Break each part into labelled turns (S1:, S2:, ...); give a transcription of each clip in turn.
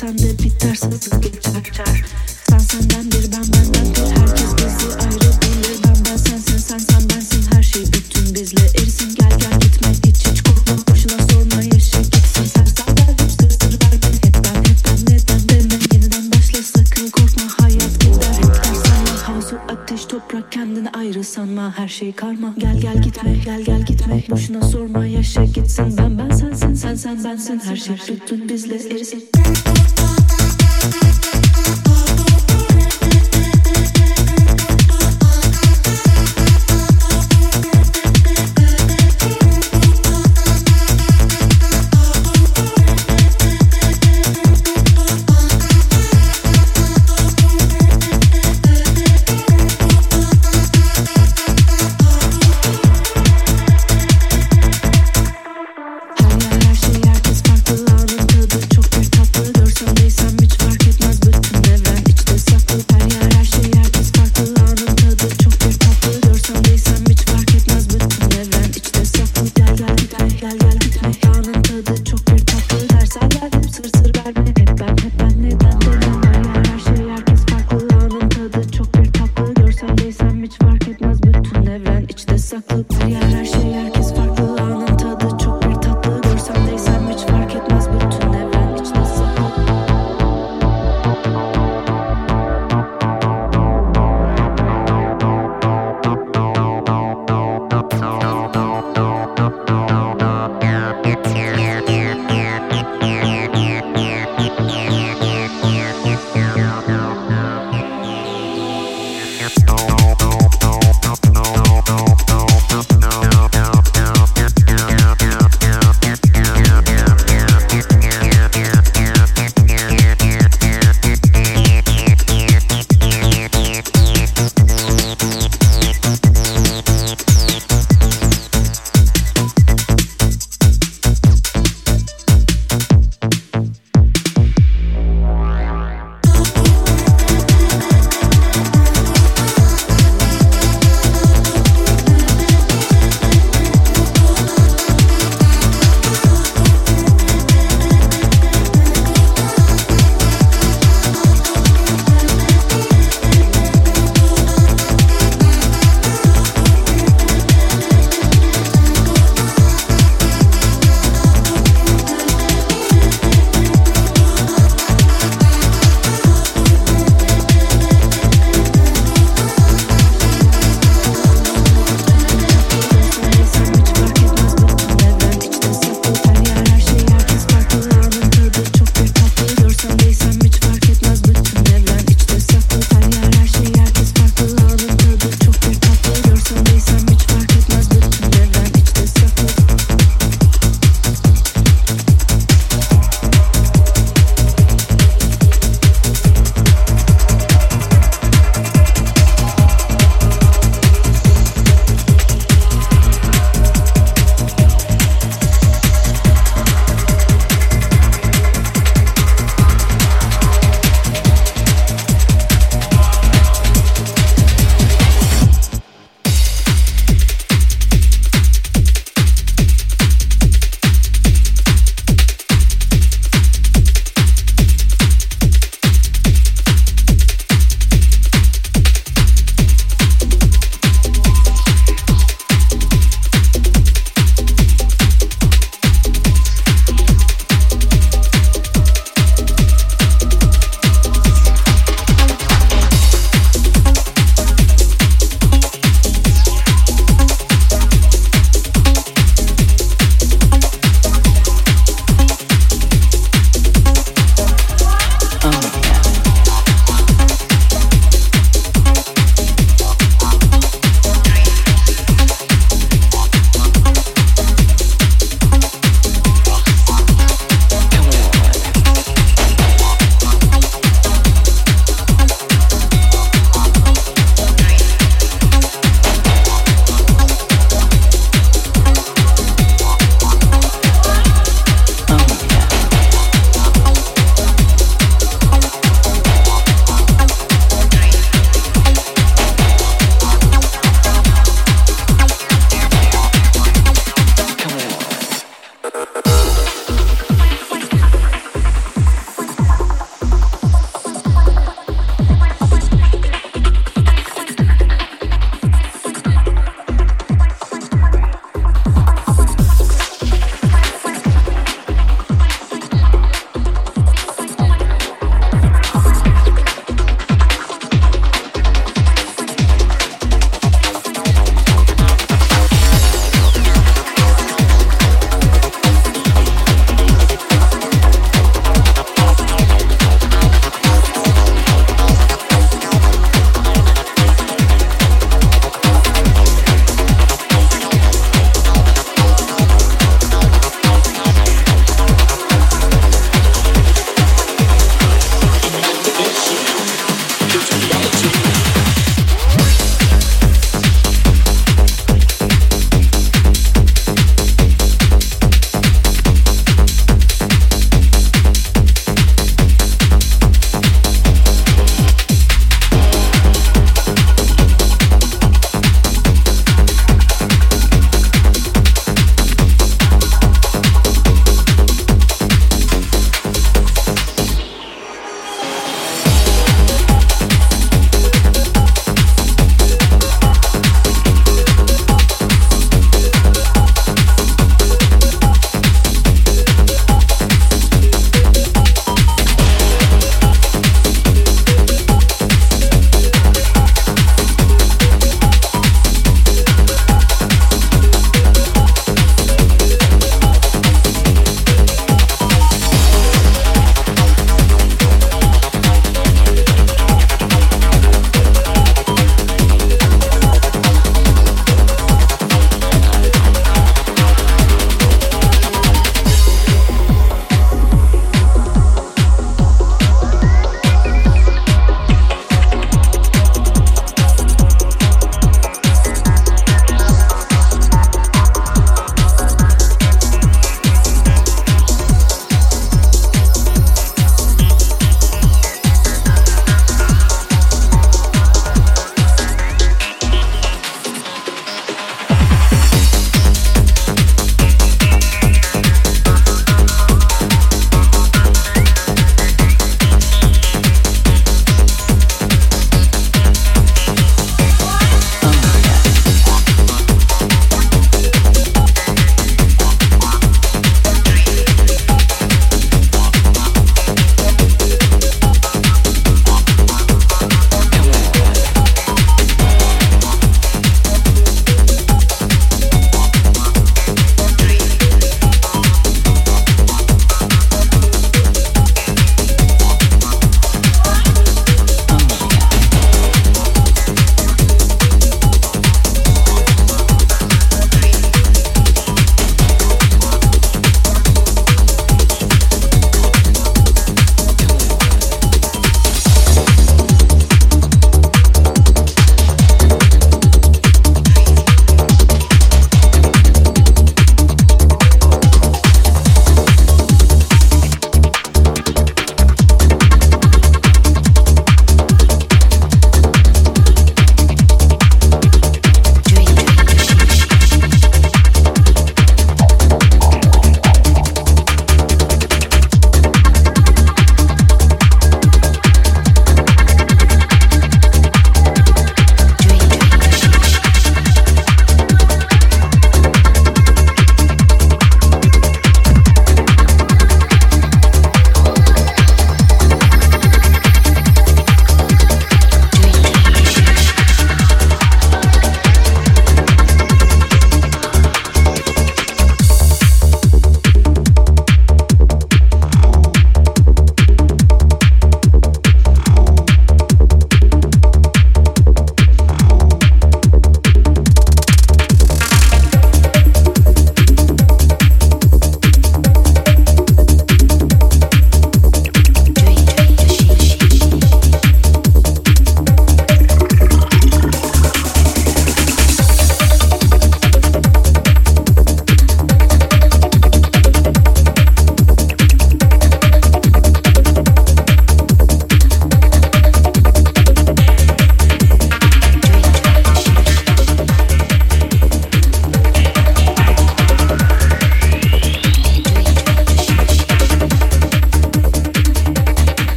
S1: Sen de biter geçer Sen senden ben benden Herkes bizi ayrı Ben ben sensin sen sen bensin. Her şey bütün bizle erisin. Gel gel gitme hiç hiç korkma. Boşuna sorma yaşa gitsin. Sersen gel hep sır ben Hep ben hep ben neden deme. Yeniden başla korkma. Hayat gider hep sana Havzu ateş toprak kendini ayrı sanma. Her şey karma. Gel gel gitme gel gel gitme. Boşuna sorma yaşa gitsin. Ben ben sensin sen sen bensin. Her şey bütün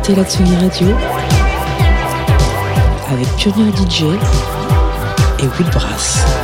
S2: écoutez la Tsugi Radio avec Pionnier DJ et Will Brass.